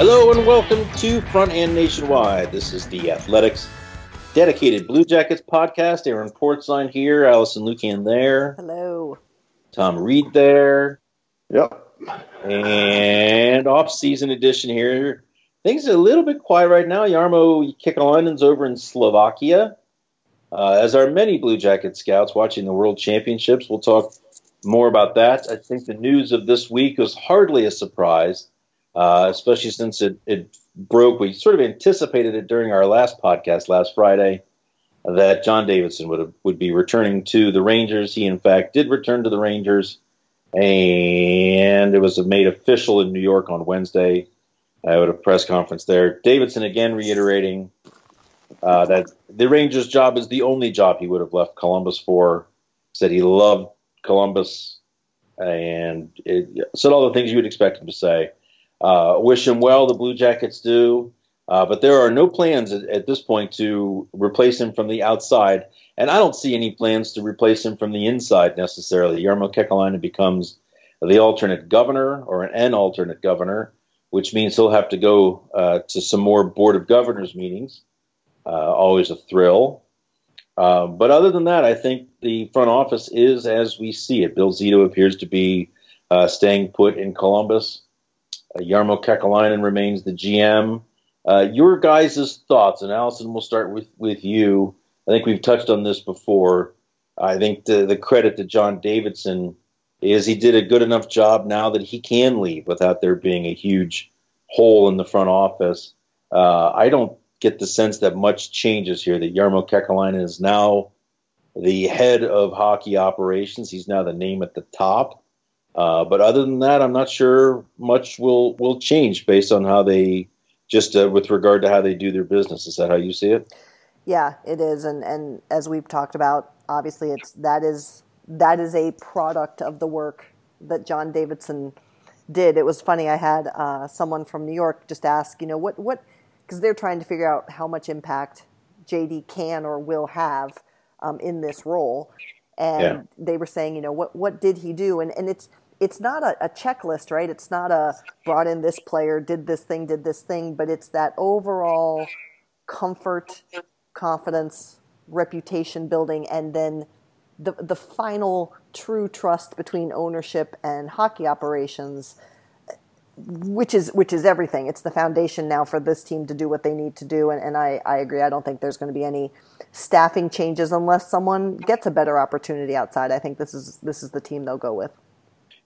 Hello and welcome to Front End Nationwide. This is the Athletics dedicated Blue Jackets podcast. Aaron Portzline here, Allison Lukan there, Hello. Tom Reed there, Yep. and off-season edition here. Things are a little bit quiet right now. Jarmo Kekalainen's over in Slovakia. Uh, as are many Blue Jacket scouts watching the World Championships. We'll talk more about that. I think the news of this week was hardly a surprise, uh, especially since it, it broke. We sort of anticipated it during our last podcast last Friday that John Davidson would have, would be returning to the Rangers. He in fact did return to the Rangers, and it was made official in New York on Wednesday uh, at a press conference there. Davidson again reiterating uh, that the Rangers' job is the only job he would have left Columbus for. Said he loved Columbus and it, said all the things you would expect him to say. Uh, wish him well, the Blue Jackets do. Uh, but there are no plans at, at, this point to replace him from the outside. And I don't see any plans to replace him from the inside necessarily. Jarmo Kekalainen becomes the alternate governor or an alternate governor, which means he'll have to go uh, to some more Board of Governors meetings. Uh, always a thrill. Uh, but other than that, I think the front office is as we see it. Bill Zito appears to be uh, staying put in Columbus. Uh, Jarmo Kekalainen remains the GM. Uh, your guys' thoughts, and Allison, we'll start with, with you. I think we've touched on this before. I think the, the credit to John Davidson is he did a good enough job now that he can leave without there being a huge hole in the front office. Uh, I don't get the sense that much changes here. That Jarmo Kekalainen is now the head of hockey operations. He's now the name at the top. Uh, but other than that, I'm not sure much will will change based on how they just uh, with regard to how they do their business. Is that how you see it? Yeah, it is, and and as we've talked about, obviously, it's that is that is a product of the work that John Davidson did. It was funny. I had uh, someone from New York just ask, you know, what what because they're trying to figure out how much impact JD can or will have um, in this role, and yeah. they were saying, you know, what what did he do? And and it's it's not a, a, checklist, right? It's not a brought in this player, did this thing, did this thing, but it's that overall comfort, confidence, reputation building, and then the the final true trust between ownership and hockey operations. which is which is everything. It's the foundation now for this team to do what they need to do, and, and I, I agree. I don't think there's going to be any staffing changes unless someone gets a better opportunity outside. I think this is this is the team they'll go with.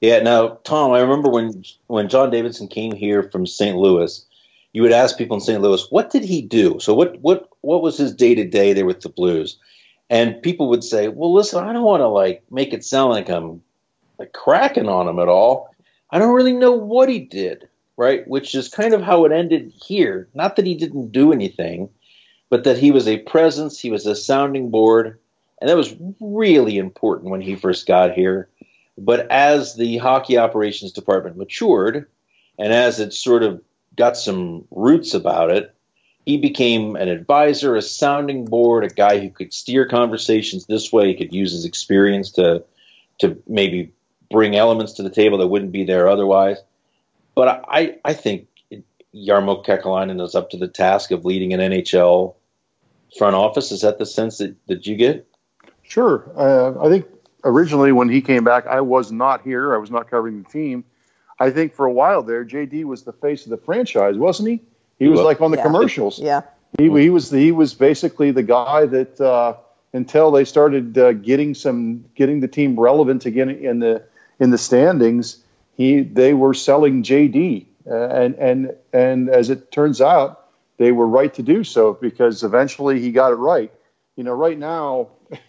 Yeah. Now, Tom, I remember when when John Davidson came here from St. Louis, you would ask people in St. Louis, what did he do? So what what what was his day to day there with the Blues? And people would say, well, listen, I don't want to like make it sound like I'm like cracking on him at all. I don't really know what he did, right? Which is kind of how it ended here. Not that he didn't do anything, but that he was a presence, he was a sounding board, and that was really important when he first got here. But as the hockey operations department matured, and as it sort of got some roots about it, he became an advisor, a sounding board, a guy who could steer conversations this way. He could use his experience to to maybe bring elements to the table that wouldn't be there otherwise. But I, I think Jarmo Kekalainen is up to the task of leading an NHL front office. Is that the sense that, that you get? Sure. Uh, I think originally when he came back, I was not here. I was not covering the team. I think for a while there, JD was the face of the franchise, wasn't he? He was like on the Yeah. commercials. Yeah. He, he was he was basically the guy that uh, until they started uh, getting some getting the team relevant again in the in the standings, he they were selling JD, uh, and and and as it turns out, they were right to do so because eventually he got it right. You know, right now.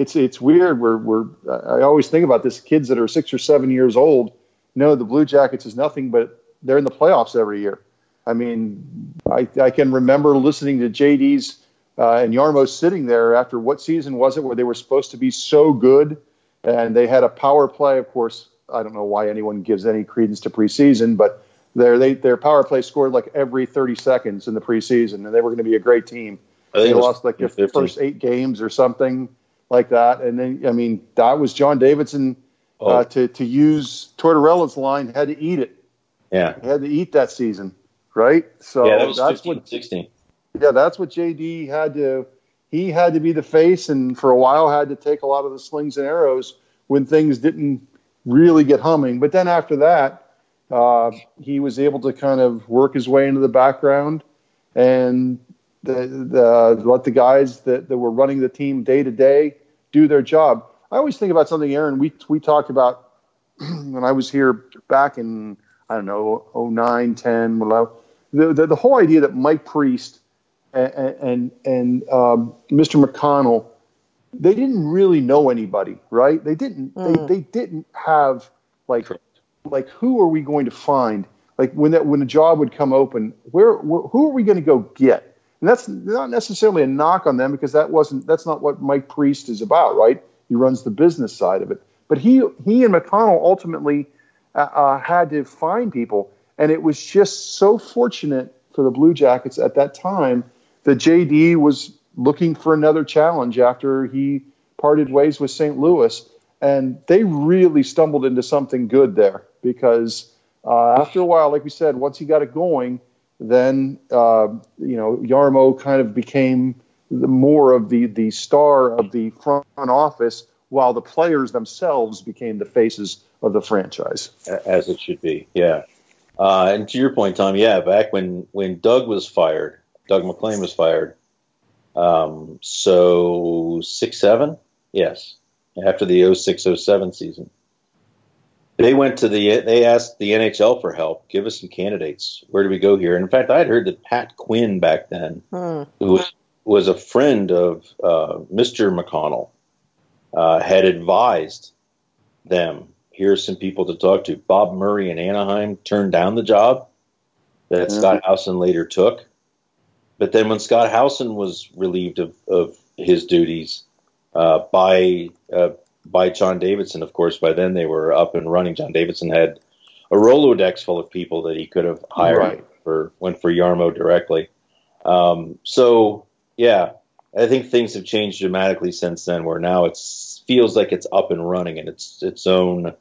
It's it's weird. We're we're. I always think about this. Kids that are six or seven years old know the Blue Jackets is nothing, but they're in the playoffs every year. I mean, I, I can remember listening to JD's uh, and Jarmo sitting there after what season was it where they were supposed to be so good and they had a power play. Of course, I don't know why anyone gives any credence to preseason, but their they, their power play scored like every 30 seconds in the preseason, and they were going to be a great team. They lost like their 50. first eight games or something like that, and then I mean that was John Davidson Oh. uh, to to use Tortorella's line had to eat it. Yeah. He had to eat that season, right? So yeah, that was that's 15, what 16. yeah, that's what JD had to. He had to be the face, and for a while had to take a lot of the slings and arrows when things didn't really get humming. But then after that, uh, he was able to kind of work his way into the background and the, the, let the guys that, that were running the team day to day do their job. I always think about something, Aaron. We we talked about when I was here back in I don't know 09, 10, when I- the, the the whole idea that Mike Priest and and, and um, Mr. McConnell they didn't really know anybody, right? They didn't they, they didn't have like like who are we going to find? Like when that when a job would come open, where wh- who are we going to go get? And that's not necessarily a knock on them because that wasn't that's not what Mike Priest is about, right? He runs the business side of it. But he he and McConnell ultimately uh, uh, had to find people, and it was just so fortunate for the Blue Jackets at that time that JD was looking for another challenge after he parted ways with St. Louis, and they really stumbled into something good there because uh, after a while, like we said, once he got it going, then uh, you know Jarmo kind of became more of the the star of the front office, while the players themselves became the faces of the franchise. as it should be. Yeah. Uh, and to your point, Tom, yeah, back when when Doug was fired, Doug McLean was fired. Um, so six seven, yes, after the 0607 season, they went to the they asked the NHL for help. Give us some candidates. Where do we go here? And in fact, I had heard that Pat Quinn back then, Hmm. who was was a friend of uh, Mr. McConnell, uh, had advised them. Here's some people to talk to. Bob Murray in Anaheim turned down the job that Yeah. Scott Howson later took. But then when Scott Howson was relieved of, of his duties uh, by uh, by John Davidson, of course, by then they were up and running. John Davidson had a Rolodex full of people that he could have hired Right. for went for Jarmo directly. Um, so yeah, I think things have changed dramatically since then. Where now it feels like it's up and running and it's its own.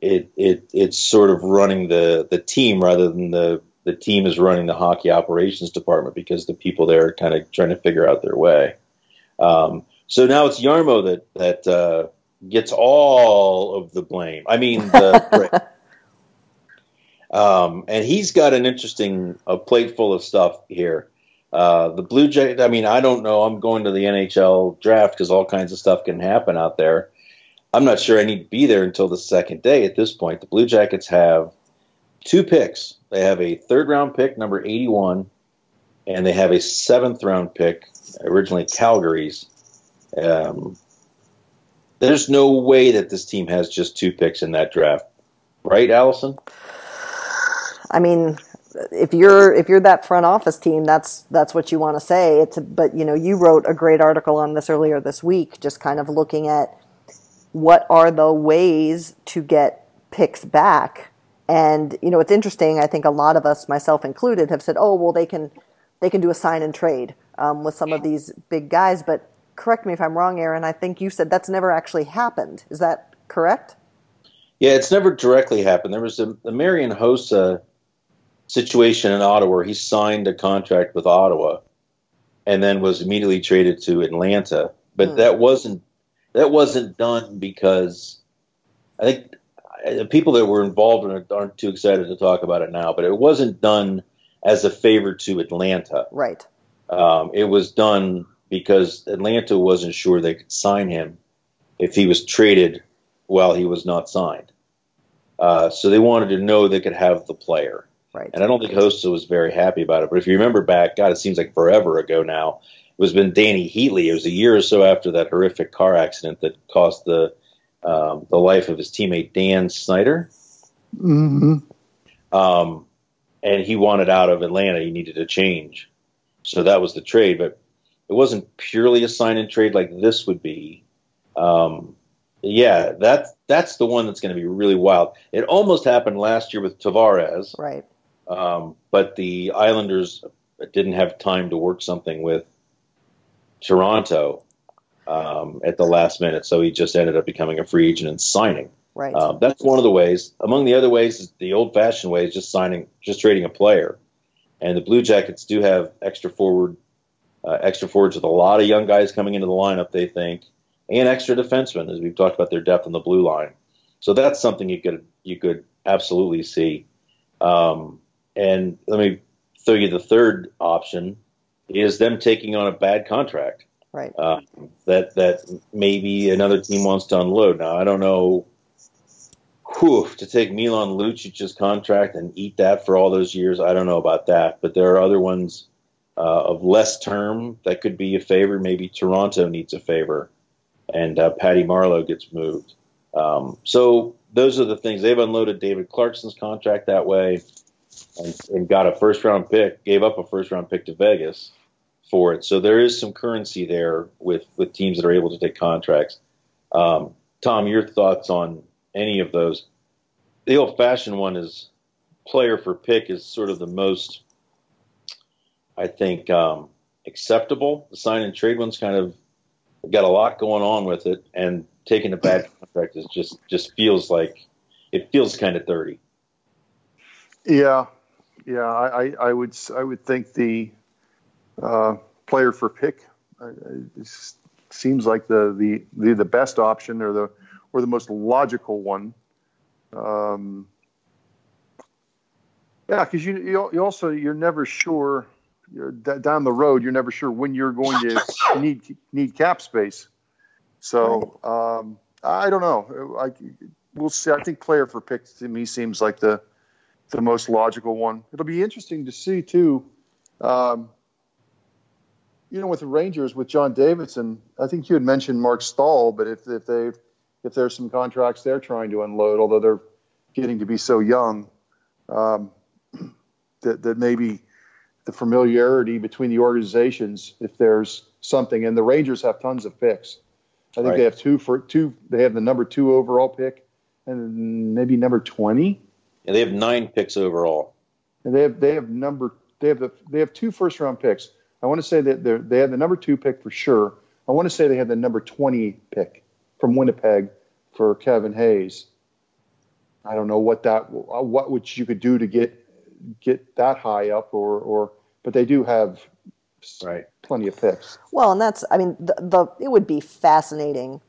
It it it's sort of running the the team rather than the the team is running the hockey operations department because the people there are kind of trying to figure out their way. Um, so now it's Jarmo that that uh, gets all of the blame. I mean, the, Um, and he's got an interesting a plate full of stuff here. Uh, the Blue Jays, I mean, I don't know. I'm going to the NHL draft because all kinds of stuff can happen out there. I'm not sure I need to be there until the second day at this point. The Blue Jackets have two picks. They have a third round pick, number 81, and they have a seventh round pick, originally Calgary's. Um, there's no way that this team has just two picks in that draft, right, Allison? I mean, if you're if you're that front office team, that's that's what you want to say. It's but you know, you wrote a great article on this earlier this week, just kind of looking at what are the ways to get picks back. And you know, it's interesting. I think a lot of us, myself included, have said, "Oh, well, they can they can do a sign and trade um, with some of these big guys." But correct me if I'm wrong, Aaron. I think you said that's never actually happened. Is that correct? Yeah, it's never directly happened. There was a, the Marian Hossa situation in Ottawa where he signed a contract with Ottawa and then was immediately traded to Atlanta. But hmm. that wasn't that wasn't done because I think the people that were involved in it aren't too excited to talk about it now. But it wasn't done as a favor to Atlanta. Right. Um, it was done because Atlanta wasn't sure they could sign him if he was traded while he was not signed. Uh, so they wanted to know they could have the player. Right. And I don't think Hossa was very happy about it. But if you remember back, God, it seems like forever ago now. It was been Dany Heatley. It was a year or so after that horrific car accident that cost the um, the life of his teammate Dan Snyder. Mm-hmm. Um, and he wanted out of Atlanta. He needed a change, so that was the trade. But it wasn't purely a sign and trade like this would be. Um, yeah, that's that's the one that's going to be really wild. It almost happened last year with Tavares, right? Um, but the Islanders didn't have time to work something with Toronto um, at the last minute, so he just ended up becoming a free agent and signing. Right. Um, that's one of the ways. Among the other ways, is the old-fashioned way is just signing, just trading a player. And the Blue Jackets do have extra forward, uh, extra forwards with a lot of young guys coming into the lineup. They think, and extra defensemen, as we've talked about their depth on the blue line. So that's something you could you could absolutely see. Um, and let me throw you the third option is them taking on a bad contract. Right. Uh, that that maybe another team wants to unload. Now I don't know. Whew, to take Milan Lucic's contract and eat that for all those years, I don't know about that. But there are other ones uh, of less term that could be a favor. Maybe Toronto needs a favor, and uh, Patty Marleau gets moved. Um, so those are the things they've unloaded David Clarkson's contract that way and, and got a first round pick, gave up a first round pick to Vegas for it. So there is some currency there with, with teams that are able to take contracts. Um, Tom, your thoughts on any of those? The old fashioned one is player for pick is sort of the most, I think, um, acceptable. The sign and trade one's kind of got a lot going on with it, and taking a bad contract is just just feels like it feels kind of dirty. Yeah, yeah, I, I would I would think the uh, player for pick uh, seems like the, the, the the best option or the or the most logical one. Um, yeah, because you, you you also you're never sure you're down the road. You're never sure when you're going to need need cap space. So um, I don't know. I we'll see. I think player for pick to me seems like the the most logical one. It'll be interesting to see too. Um, you know, with the Rangers, with John Davidson, I think you had mentioned Mark Staal, but if if they if there's some contracts they're trying to unload, although they're getting to be so young, um, that that maybe the familiarity between the organizations, if there's something, and the Rangers have tons of picks. I think right. they have two for two. They have the number two overall pick, and maybe number twenty yeah, they have nine picks overall. And they have they have number they have the they have two first round picks. I want to say that they they have the number two pick for sure. I want to say they have the number twenty pick from Winnipeg for Kevin Hayes. I don't know what that what which you could do to get get that high up or or but they do have right plenty of picks. Well, and that's I mean the, the it would be fascinating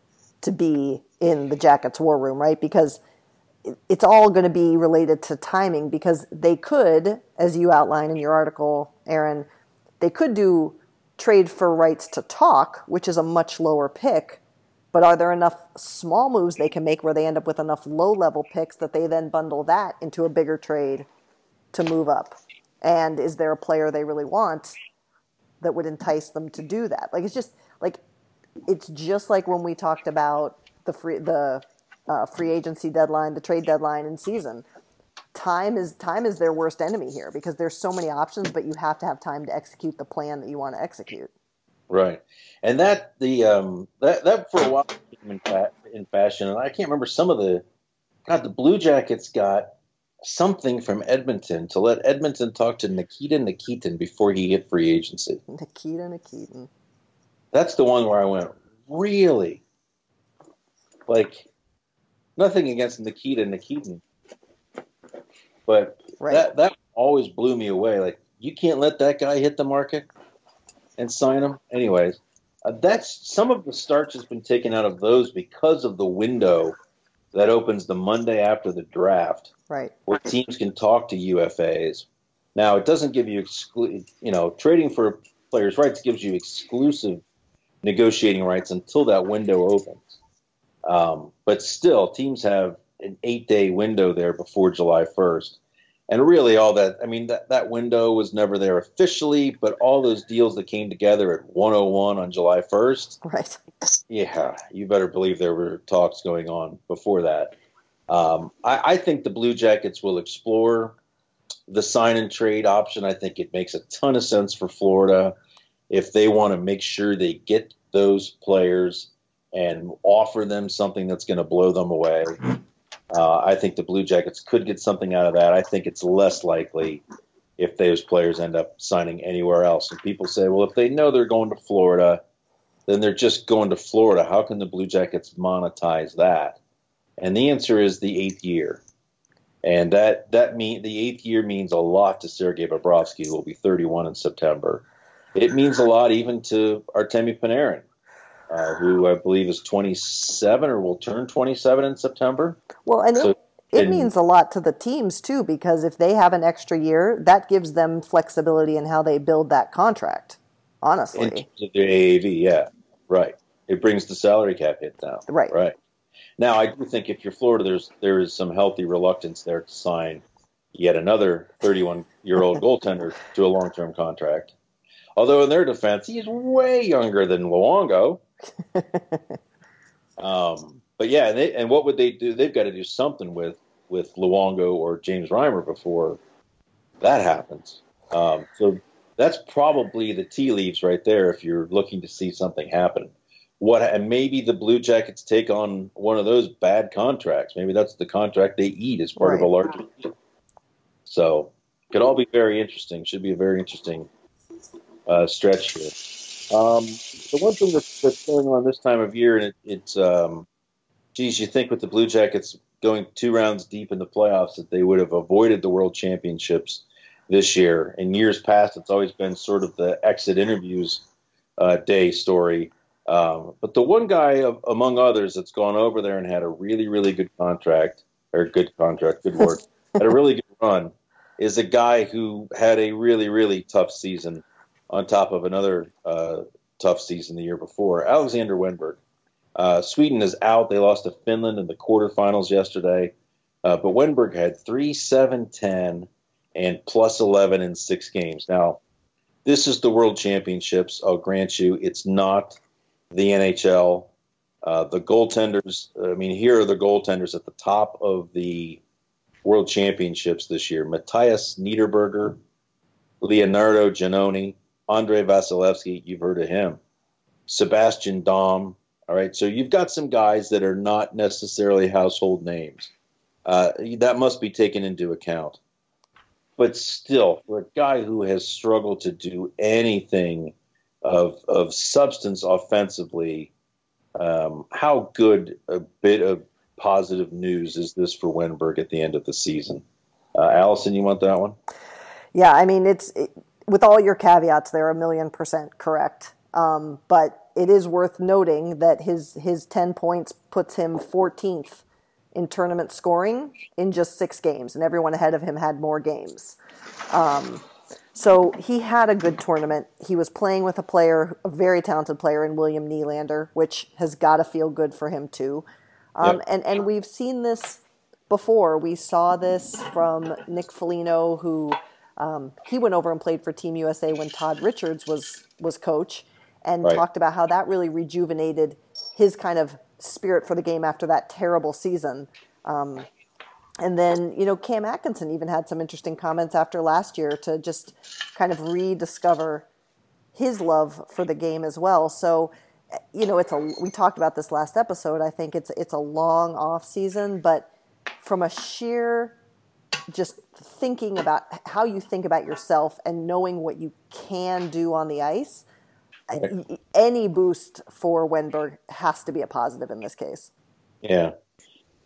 to be in the Jackets war room, right? Because it's all going to be related to timing because they could, as you outline in your article, Aaron, they could do trade for rights to talk, which is a much lower pick. But are there enough small moves they can make where they end up with enough low level picks that they then bundle that into a bigger trade to move up? And is there a player they really want that would entice them to do that? Like it's just like it's just like when we talked about the free the uh, free agency deadline, the trade deadline in season. Time is time is their worst enemy here because there's so many options, but you have to have time to execute the plan that you want to execute. Right, and that the um, that that for a while in, fa- in fashion, and I can't remember some of the God the Blue Jackets got something from Edmonton to let Edmonton talk to Nikita Nikitin before he hit free agency. Nikita Nikitin. That's the one where I went really like nothing against Nikita Nikitin, but right. that that always blew me away. Like you can't let that guy hit the market and sign him. Anyways, uh, that's some of the starch has been taken out of those because of the window that opens the Monday after the draft, right? Where teams can talk to UFAs. Now it doesn't give you exclu- you know trading for players' rights gives you exclusive negotiating rights until that window opens. Um, but still, teams have an eight day window there before July 1st. And really, all that, I mean, that, that window was never there officially, but all those deals that came together at 101 on July 1st. Right. Yeah, you better believe there were talks going on before that. Um, I, I think the Blue Jackets will explore the sign and trade option. I think it makes a ton of sense for Florida if they want to make sure they get those players and offer them something that's going to blow them away. Uh, I think the Blue Jackets could get something out of that. I think it's less likely if those players end up signing anywhere else. And people say, well, if they know they're going to Florida, then they're just going to Florida. How can the Blue Jackets monetize that? And the answer is the eighth year. And that that mean the eighth year means a lot to Sergei Bobrovsky, who will be 31 in September. It means a lot even to Artemi Panarin, uh, who I believe is 27 or will turn 27 in September. Well, and so, it, it and, means a lot to the teams too, because if they have an extra year, that gives them flexibility in how they build that contract. Honestly, in terms of their AAV, yeah, right. It brings the salary cap hit down. Right. Right. Now, I do think if you're Florida, there's there is some healthy reluctance there to sign yet another 31 year old goaltender to a long term contract. Although in their defense, he's way younger than Luongo. um, but yeah, and, they, and, what would they do? They've got to do something with with Luongo or James Reimer before that happens. Um, so that's probably the tea leaves right there. If you're looking to see something happen, what and maybe the Blue Jackets take on one of those bad contracts. Maybe that's the contract they eat as part right. of a larger deal. So could all be very interesting. Should be a very interesting uh, stretch here. Um, the one thing that's, that's, going on this time of year, and it, it's, um, geez, you think with the Blue Jackets going two rounds deep in the playoffs that they would have avoided the World Championships this year. In years past, it's always been sort of the exit interviews uh, day story. Um, but the one guy of, among others that's gone over there and had a really, really good contract, or good contract, good work, had a really good run, is a guy who had a really, really tough season on top of another uh, tough season the year before. Alexander Wennberg. Uh, Sweden is out. They lost to Finland in the quarterfinals yesterday. Uh, but Wennberg had 3 7 10 and plus 11 in six games. Now, this is the World Championships. I'll grant you, it's not the NHL. Uh, the goaltenders, I mean, here are the goaltenders at the top of the World Championships this year Mathias Niederberger, Leonardo Genoni, Andrei Vasilevskiy, you've heard of him. Sebastian Dahm. All right, so you've got some guys that are not necessarily household names. Uh, that must be taken into account. But still, for a guy who has struggled to do anything of of substance offensively, um, how good a bit of positive news is this for Wennberg at the end of the season? Uh, Allison, you want that one? Yeah, I mean it's. It, with all your caveats, they're a million percent correct. Um, but it is worth noting that his his ten points puts him 14th in tournament scoring in just six games, and everyone ahead of him had more games. Um, so he had a good tournament. He was playing with a player, a very talented player in William Nylander, which has got to feel good for him too. Um, yep. And and we've seen this before. We saw this from Nick Foligno, who um, he went over and played for Team USA when Todd Richards was was coach, and right. talked about how that really rejuvenated his kind of spirit for the game after that terrible season. Um, and then, you know, Cam Atkinson even had some interesting comments after last year to just kind of rediscover his love for the game as well. So, you know, it's a we talked about this last episode. I think it's it's a long off season, but from a sheer just thinking about how you think about yourself and knowing what you can do on the ice, right. any boost for Wennberg has to be a positive in this case. Yeah.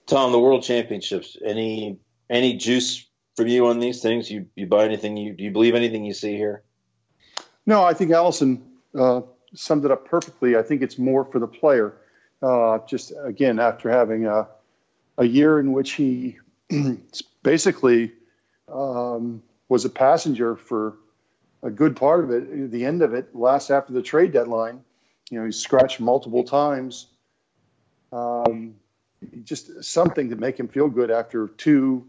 Tom, the World Championships, any any juice from you on these things? You you buy anything? You do you believe anything you see here? No, I think Allison uh, summed it up perfectly. I think it's more for the player. Uh, just again, after having a, a year in which he basically um, was a passenger for a good part of it. The end of it, last after the trade deadline, you know, he scratched multiple times. Um, just something to make him feel good after two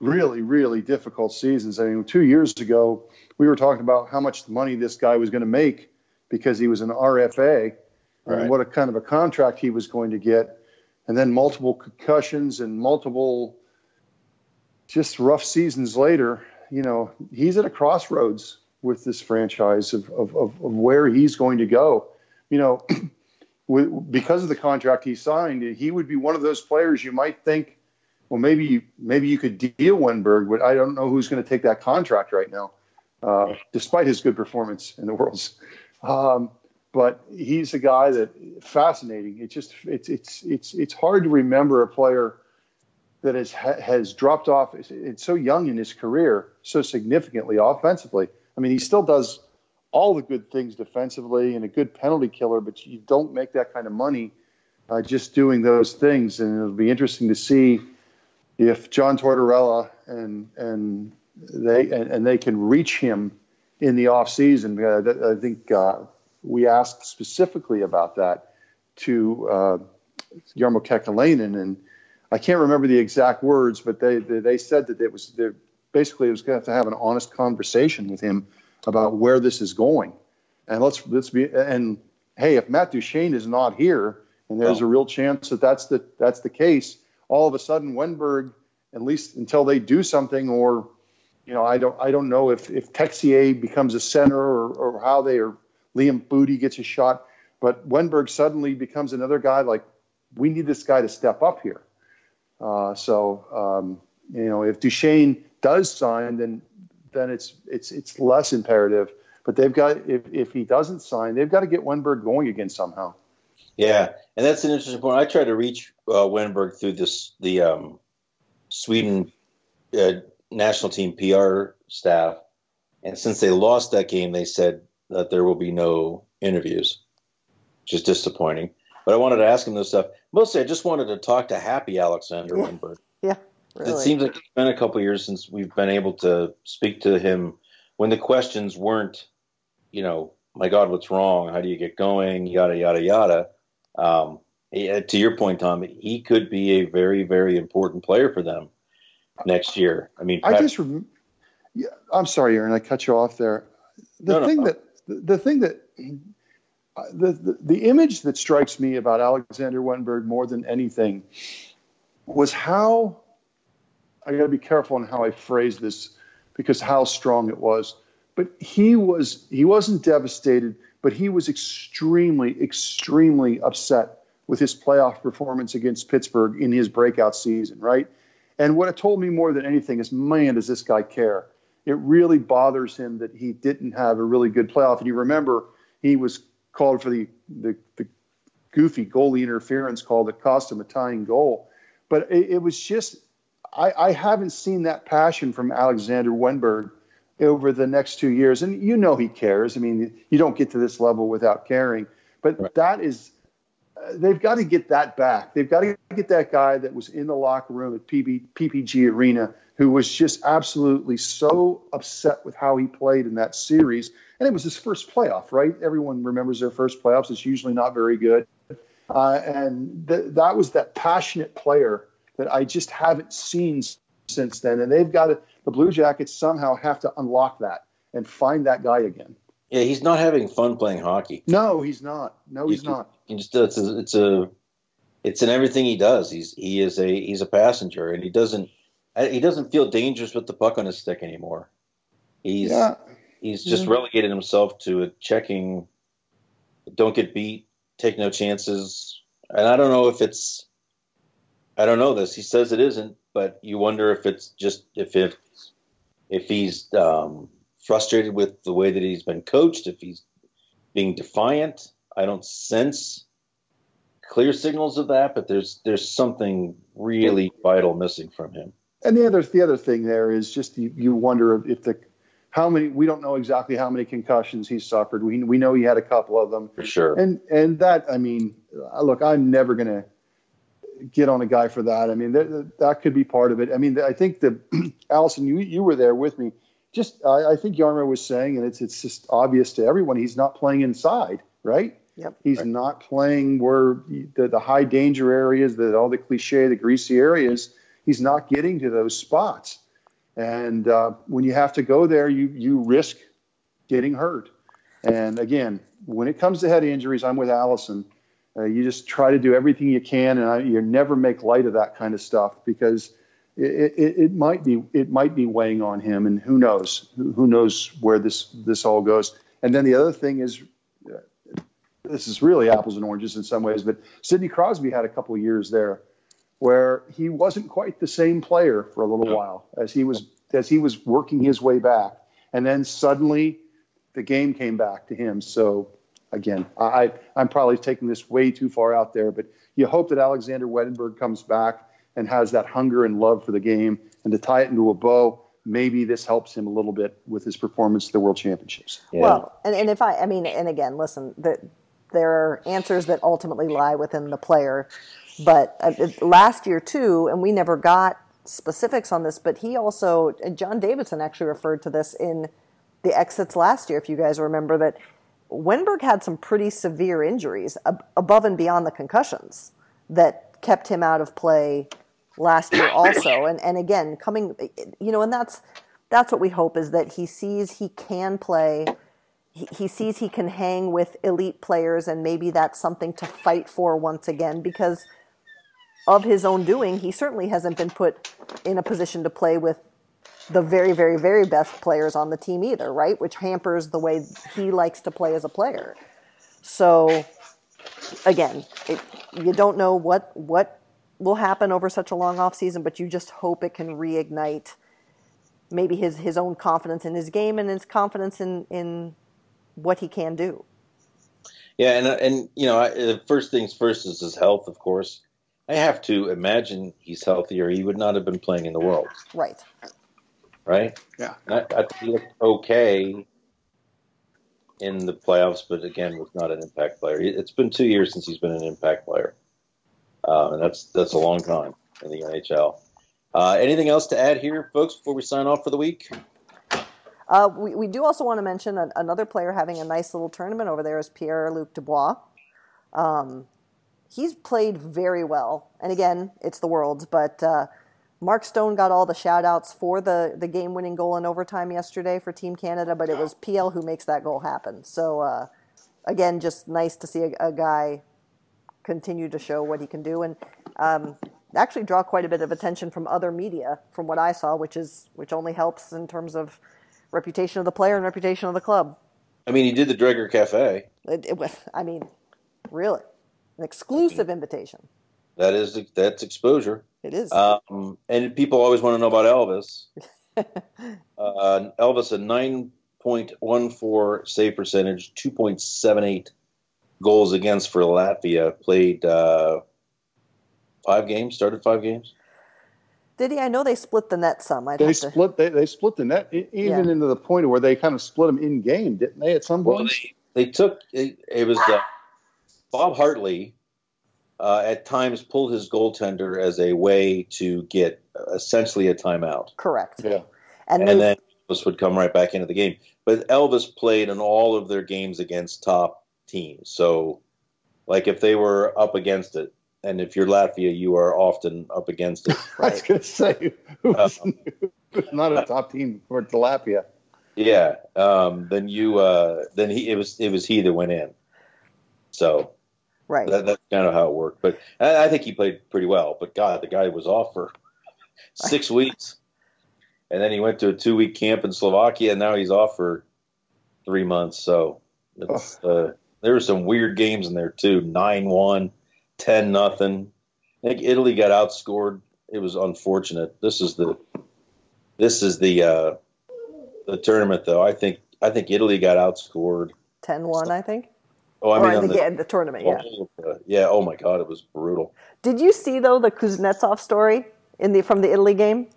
really, really difficult seasons. I mean, two years ago, we were talking about how much money this guy was going to make because he was an RFA right. and what a kind of a contract he was going to get. And then multiple concussions and multiple just rough seasons later, you know, he's at a crossroads with this franchise of, of, of, of where he's going to go. You know, with, because of the contract he signed, he would be one of those players you might think, well, maybe maybe you could deal Wennberg, but I don't know who's going to take that contract right now, uh, despite his good performance in the Worlds. Um, but he's a guy that fascinating. It's just it's it's it's it's hard to remember a player that has has dropped off. It's so young in his career, so significantly offensively. I mean, he still does all the good things defensively and a good penalty killer, but you don't make that kind of money uh, just doing those things. And it'll be interesting to see if John Tortorella and and they and, and they can reach him in the off season. I think uh, we asked specifically about that to uh, Jarmo Kekalainen, and I can't remember the exact words, but they they, they said that it was basically it was going to have to have an honest conversation with him about where this is going. And let's let's be and hey, if Matt Duchene is not here, and there's a real chance that that's the that's the case, all of a sudden Wennberg, at least until they do something, or you know, I don't I don't know if if Texier becomes a center or, or how they or Liam Foudy gets a shot, but Wennberg suddenly becomes another guy like we need this guy to step up here. Uh, so um, you know, if Duchene does sign, then then it's it's it's less imperative. But they've got if if he doesn't sign, they've got to get Wennberg going again somehow. Yeah, and that's an interesting point. I tried to reach uh, Wennberg through this the um, Sweden uh, national team PR staff, and since they lost that game, they said that there will be no interviews, which is disappointing. But I wanted to ask him this stuff. Mostly, I just wanted to talk to Happy Alexander yeah. Wennberg. Yeah. Really? It seems like it's been a couple years since we've been able to speak to him when the questions weren't, you know, my God, what's wrong? How do you get going? Yada yada yada. Um, to your point, Tom, he could be a very very important player for them next year. I mean, Pat- I just, rem- yeah, I'm sorry, Aaron, I cut you off there. The no, thing no. that the thing that uh, the, the the image that strikes me about Alexander Wennberg more than anything was how I got to be careful on how I phrase this because how strong it was. But he was he wasn't devastated, but he was extremely extremely upset with his playoff performance against Pittsburgh in his breakout season, right? And what it told me more than anything is, man, does this guy care? It really bothers him that he didn't have a really good playoff. And you remember he was called for the the, the goofy goalie interference call that cost him a tying goal. But it, it was just I, I haven't seen that passion from Alexander Wennberg over the next two years. And you know he cares. I mean, you don't get to this level without caring. But right. that is they've got to get that back. They've got to get that guy that was in the locker room at PB, PPG Arena who was just absolutely so upset with how he played in that series. And it was his first playoff, right? Everyone remembers their first playoffs. It's usually not very good. Uh, and th- that was that passionate player that I just haven't seen since then. And they've got to, the Blue Jackets somehow have to unlock that and find that guy again. Yeah, he's not having fun playing hockey. No, he's not. No, he's You- not. He just it's a, it's a it's in everything he does. He's he is a he's a passenger, and he doesn't he doesn't feel dangerous with the puck on his stick anymore. He's Yeah. he's just Yeah. relegated himself to a checking, don't get beat, take no chances, and I don't know if it's I don't know this. He says it isn't, but you wonder if it's just if it if he's um, frustrated with the way that he's been coached, if he's being defiant. I don't sense clear signals of that, but there's there's something really vital missing from him. And the other the other thing there is just you, you wonder if the how many we don't know exactly how many concussions he's suffered. We we know he had a couple of them, For sure. and and that I mean, look, I'm never gonna get on a guy for that. I mean, that that could be part of it. I mean, I think the Allison, you you were there with me. Just I, I think Yarmer was saying, and it's it's just obvious to everyone, he's not playing inside, right? Yep. He's Right. not playing where the, the high danger areas, the, all the cliche, the greasy areas. He's not getting to those spots. And uh, when you have to go there, you you risk getting hurt. And again, when it comes to head injuries, I'm with Allison. Uh, you just try to do everything you can, and I, you never make light of that kind of stuff because it, it, it might be it might be weighing on him, and who knows who, who knows where this this all goes. And then the other thing is, uh, this is really apples and oranges in some ways, but Sidney Crosby had a couple of years there where he wasn't quite the same player for a little while as he was as he was working his way back, and then suddenly the game came back to him. So again, I I'm probably taking this way too far out there, but you hope that Alexander Wennberg comes back and has that hunger and love for the game, and to tie it into a bow. Maybe this helps him a little bit with his performance at the World Championships. Yeah. Well, and, and if I, I mean, and again, listen, the, there are answers that ultimately lie within the player. But uh, last year too, and we never got specifics on this, but he also, John Davidson actually referred to this in the exits last year, if you guys remember that Wennberg had some pretty severe injuries ab- above and beyond the concussions that kept him out of play last year also. And and again coming you know and that's that's what we hope is that he sees he can play he, he sees he can hang with elite players and maybe that's something to fight for once again because of his own doing he certainly hasn't been put in a position to play with the very very very best players on the team either right? Which hampers the way he likes to play as a player. So again it, you don't know what what will happen over such a long off season but you just hope it can reignite maybe his his own confidence in his game and his confidence in in what he can do. Yeah, and uh, and you know, I, the first things first is his health, of course. I have to imagine he's healthier. He would not have been playing in the world, right right? Yeah. I, I think he looked okay in the playoffs, but again, was not an impact player. It's been two years since he's been an impact player, uh, and that's that's a long time in the NHL. Uh, anything else to add here, folks, before we sign off for the week? Uh, we, we do also want to mention an, another player having a nice little tournament over there is Pierre Luc Dubois. Um, he's played very well. And again, it's the Worlds, but uh, Mark Stone got all the shout outs for the, the game winning goal in overtime yesterday for Team Canada, but it was PL who makes that goal happen. So, uh, again, just nice to see a, a guy continue to show what he can do. And um, actually draw quite a bit of attention from other media, from what I saw, which is which only helps in terms of reputation of the player and reputation of the club. I mean, he did the Dreger Cafe. It, it was, I mean, really, an exclusive invitation. That is that's exposure. It is. Um, and people always want to know about Elvis. uh, Elvis, a 9.14 save percentage, 2.78 goals against for Latvia, played uh, five games, started five games. Did he? I know they split the net some. I'd They have to, split. They, they split the net even Yeah. into the point where they kind of split them in game, didn't they? At some Well, point. they, they took it, it was uh, Bob Hartley uh, at times pulled his goaltender as a way to get essentially a timeout. Correct. Yeah. And, and they, then Elvis would come right back into the game. But Elvis played in all of their games against top teams. So, like if they were up against it, and if you're Latvia, you are often up against it. Right? I was going to say, who's Um, not a top team for Tilapia. Yeah. Um, then you, uh, then he, it was, it was he that went in. So right. that, that's kind of how it worked. But I, I think he played pretty well. But God, the guy was off for six weeks, and then he went to a two week camp in Slovakia, and now he's off for three months. So it's, uh, there were some weird games in there too. Nine one, ten nothing. I think Italy got outscored. It was unfortunate. This is the this is the uh, the tournament though. I think I think Italy got outscored. 10-1, I think. Oh, I or mean, in the, the, the tournament, yeah. uh, yeah. Oh my God, it was brutal. Did you see though the Kuznetsov story in the from the Italy game?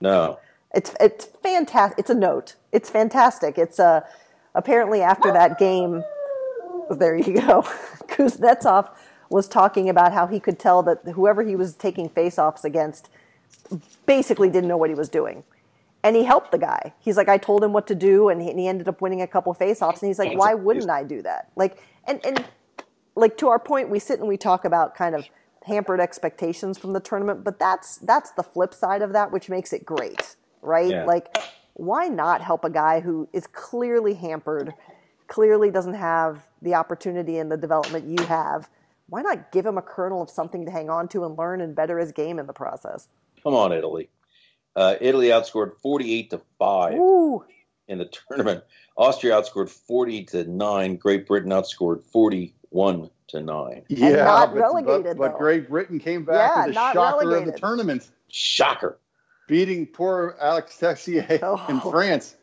No. It's it's fantastic. It's a note. It's fantastic. It's uh, apparently after that game. There you go. Kuznetsov was talking about how he could tell that whoever he was taking face-offs against basically didn't know what he was doing. And he helped the guy. He's like, I told him what to do, and he, and he ended up winning a couple face-offs. And he's like, why wouldn't I do that? Like, and and like to our point, we sit and we talk about kind of hampered expectations from the tournament, but that's that's the flip side of that, which makes it great, right? Yeah. Like, why not help a guy who is clearly hampered, clearly doesn't have the opportunity and the development you have? Why not give him a kernel of something to hang on to and learn and better his game in the process? Come on, Italy. Uh, Italy outscored 48 to 5 Ooh, in the tournament. Austria outscored 40 to 9. Great Britain outscored 41 to 9. Yeah, not but, relegated, but, but. Great Britain came back Yeah, with a not shocker of the relegated. tournament, Shocker. beating poor Alex Texier Oh. in France.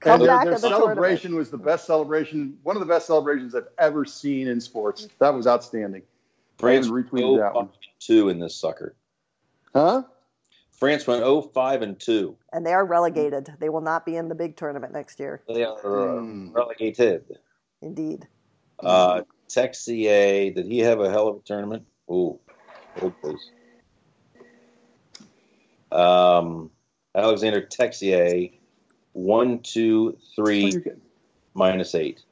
Comeback and their, their of the celebration was the best celebration, one of the best celebrations I've ever seen in sports. That was outstanding. France retweeted that one. 2 in this sucker. Huh? France went 0 5 and 2. and they are relegated. They will not be in the big tournament next year. They are uh, Hmm. relegated. Indeed. Uh, Texier, did he have a hell of a tournament? Ooh, hold please. Um, Alexander Texier, one, two, Oh, three, you're good. minus eight.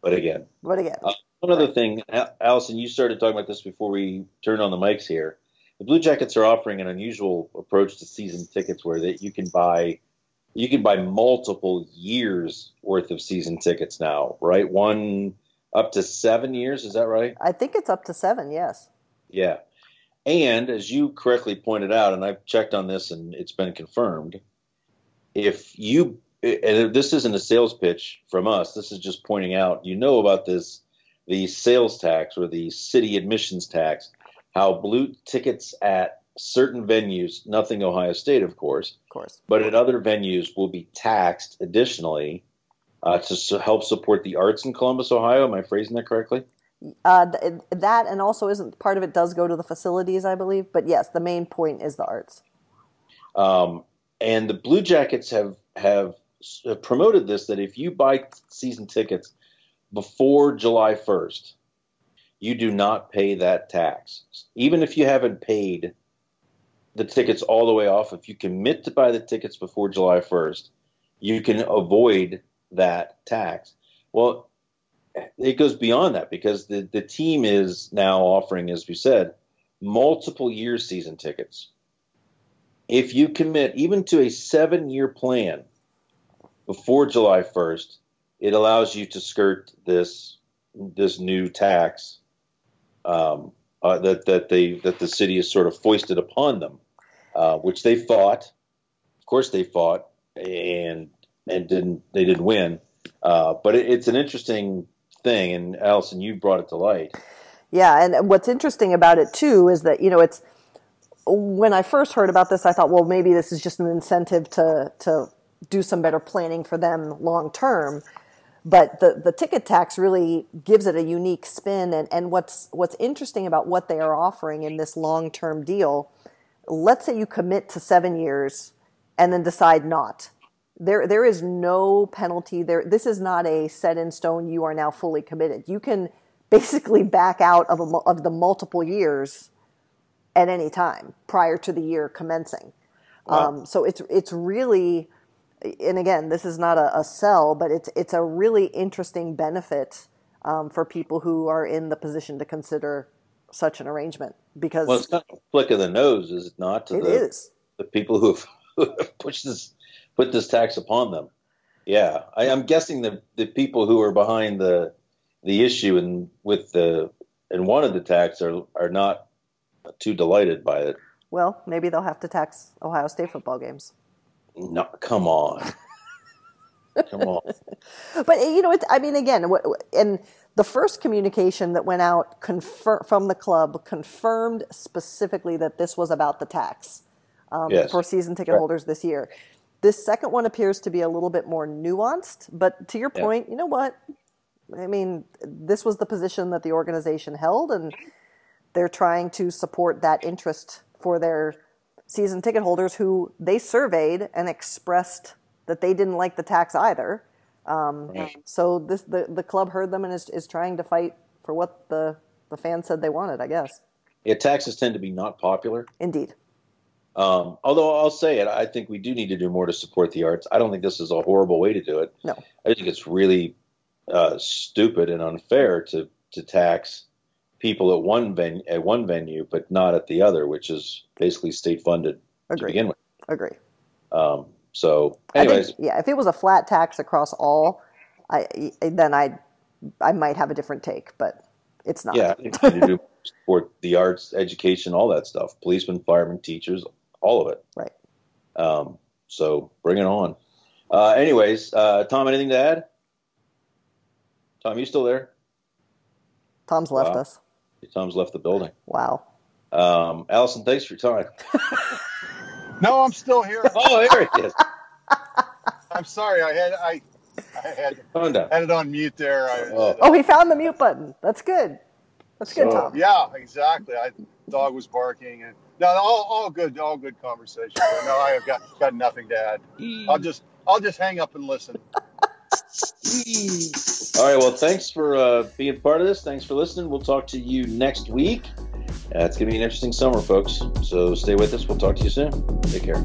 But again, But again, Uh, one other thing, Allison, you started talking about this before we turned on the mics here. The Blue Jackets are offering an unusual approach to season tickets, where that you can buy, you can buy multiple years worth of season tickets now, right? One up to seven years, is that right? I think it's up to seven. Yes. Yeah. And as you correctly pointed out, and I've checked on this and it's been confirmed, if you, and this isn't a sales pitch from us, this is just pointing out, you know about this, the sales tax or the city admissions tax, how blue tickets at certain venues, nothing Ohio State, of course, Of course. but at other venues will be taxed additionally uh, to s- help support the arts in Columbus, Ohio. Am I phrasing that correctly? Uh, th- that and also isn't part of it does go to the facilities, I believe. But yes, the main point is the arts. Um, and the Blue Jackets have have promoted this that if you buy season tickets before July 1st, you do not pay that tax. Even if you haven't paid the tickets all the way off, if you commit to buy the tickets before July 1st, you can avoid that tax. Well, it goes beyond that because the, the team is now offering, as we said, multiple year season tickets if you commit even to a seven year plan before July 1st, it allows you to skirt this this new tax um, uh, that that they that the city has sort of foisted upon them, uh, which they fought. Of course, they fought and and didn't they didn't win. Uh, but it, it's an interesting thing, and Allison, you brought it to light. Yeah, and what's interesting about it too is that you know it's when I first heard about this, I thought, well, maybe this is just an incentive to to do some better planning for them long term. But the, the ticket tax really gives it a unique spin, and, and what's what's interesting about what they are offering in this long term deal. Let's say you commit to seven years, and then decide not. There there is no penalty. There this is not a set in stone. You are now fully committed. You can basically back out of, a, of the multiple years at any time prior to the year commencing. Wow. Um, so it's it's really, and again, this is not a, a sell, but it's it's a really interesting benefit um, for people who are in the position to consider such an arrangement because well, it's kind of a flick of the nose, is it not? To it the, is. the people who have, pushed this put this tax upon them. Yeah, I, am guessing the the people who are behind the the issue and with the and wanted the tax are are not too delighted by it. Well, maybe they'll have to tax Ohio State football games. No, come on. come on. But you know, I mean, again, and the first communication that went out from the club confirmed specifically that this was about the tax um, yes. for season ticket right. holders this year. This second one appears to be a little bit more nuanced, but to your point, yeah. you know what? I mean, this was the position that the organization held, and they're trying to support that interest for their season ticket holders who they surveyed and expressed that they didn't like the tax either. Um, so this the, the club heard them and is, is trying to fight for what the, the fans said they wanted, I guess. Yeah, taxes tend to be not popular. Indeed. Um, although I'll say it, I think we do need to do more to support the arts. I don't think this is a horrible way to do it. No, I think it's really uh, stupid and unfair to to tax people at one venue at one venue, but not at the other, which is basically state funded to begin with. Agree. Um, so, anyways, think, yeah, if it was a flat tax across all, I then I I might have a different take, but it's not. Yeah, to do support the arts, education, all that stuff. Policemen, firemen, teachers, all of it. Right. Um, so bring it on. Uh, anyways, uh, Tom, anything to add? Tom, you still there? Tom's left wow. us. Tom's left the building. Wow. Um, Allison, thanks for your time. no, I'm still here. oh, here it is. I'm sorry. I had I, I had, had it on mute there. I, oh. oh, he found the mute button. That's good. That's so, good, Tom. Yeah, exactly. I dog was barking and no, all, all good, all good conversation. no, I have got got nothing to add. I'll just I'll just hang up and listen. All right. Well, thanks for uh, being part of this. Thanks for listening. We'll talk to you next week. Uh, it's gonna be an interesting summer, folks. So stay with us. We'll talk to you soon. Take care.